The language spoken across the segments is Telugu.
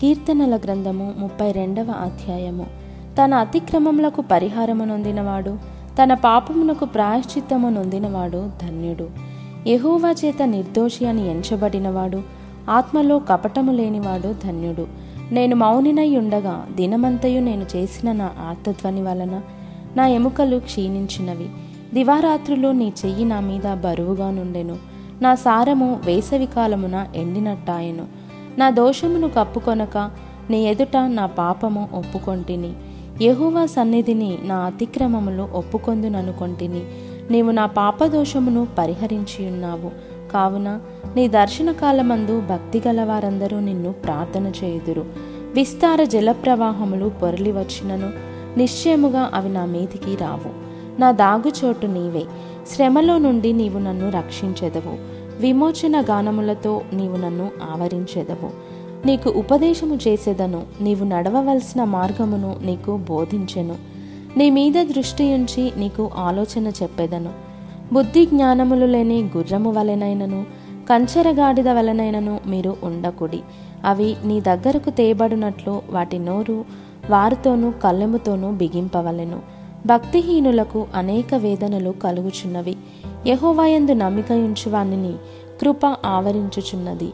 కీర్తనల గ్రంథము ముప్పై రెండవ అధ్యాయము. తన అతిక్రమములకు పరిహారము నొందినవాడు తన పాపమునకు ప్రాయశ్చిత్తము నొందినవాడు ధన్యుడు. యెహోవా చేత నిర్దోషి అని ఎంచబడినవాడు ఆత్మలో కపటము లేనివాడు ధన్యుడు. నేను మౌనినై ఉండగా దినమంతయు నేను చేసిన నా ఆర్తధ్వని వలన నా ఎముకలు క్షీణించినవి. దివారాత్రులు నీ చెయ్యి నా మీద బరువుగా నుండెను. నా సారము వేసవి కాలమున ఎండినట్టాయెను. నా దోషమును కప్పుకొనక నీ ఎదుట నా పాపము ఒప్పుకొంటిని. యెహోవా సన్నిధిని నా అతిక్రమములు ఒప్పుకొందుననుకొంటిని. నీవు నా పాపదోషమును పరిహరించి ఉన్నావు. కావున నీ దర్శన కాలమందు భక్తి గల వారందరూ నిన్ను ప్రార్థన చేయుదురు. విస్తార జలప్రవాహములు పొరలి వచ్చినను నిశ్చయముగా అవి నా మీదికి రావు. నా దాగుచోటు నీవే. శ్రమలో నుండి నీవు నన్ను రక్షించెదవు. విమోచన గానములతో నీవు నన్ను ఆవరించెదవు. నీకు ఉపదేశము చేసేదను నీవు నడవవలసిన మార్గమును నీకు బోధించెను. నీ మీద దృష్టి ఉంచి నీకు ఆలోచన చెప్పేదను. బుద్ధి జ్ఞానములు లేని గుర్రము వలెనైనను కంచరగాడిద వలనైనను మీరు ఉండకుడి. అవి నీ దగ్గరకు తేబడినట్లు వాటి నోరు వారితోనూ కళ్ళెముతోనూ బిగింపవలెను. భక్తిహీనులకు అనేక వేదనలు కలుగుచున్నవి. యహోవాయందు నమ్మిక ఉంచువానిని కృప ఆవరించుచున్నది.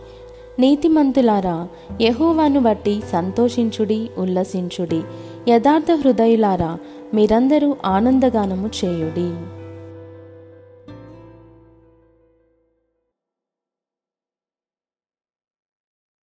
నీతిమంతులారా యహోవాను బట్టి సంతోషించుడి ఉల్లసించుడి. యథార్థ హృదయులారా మీరందరూ ఆనందగానము చేయుడి.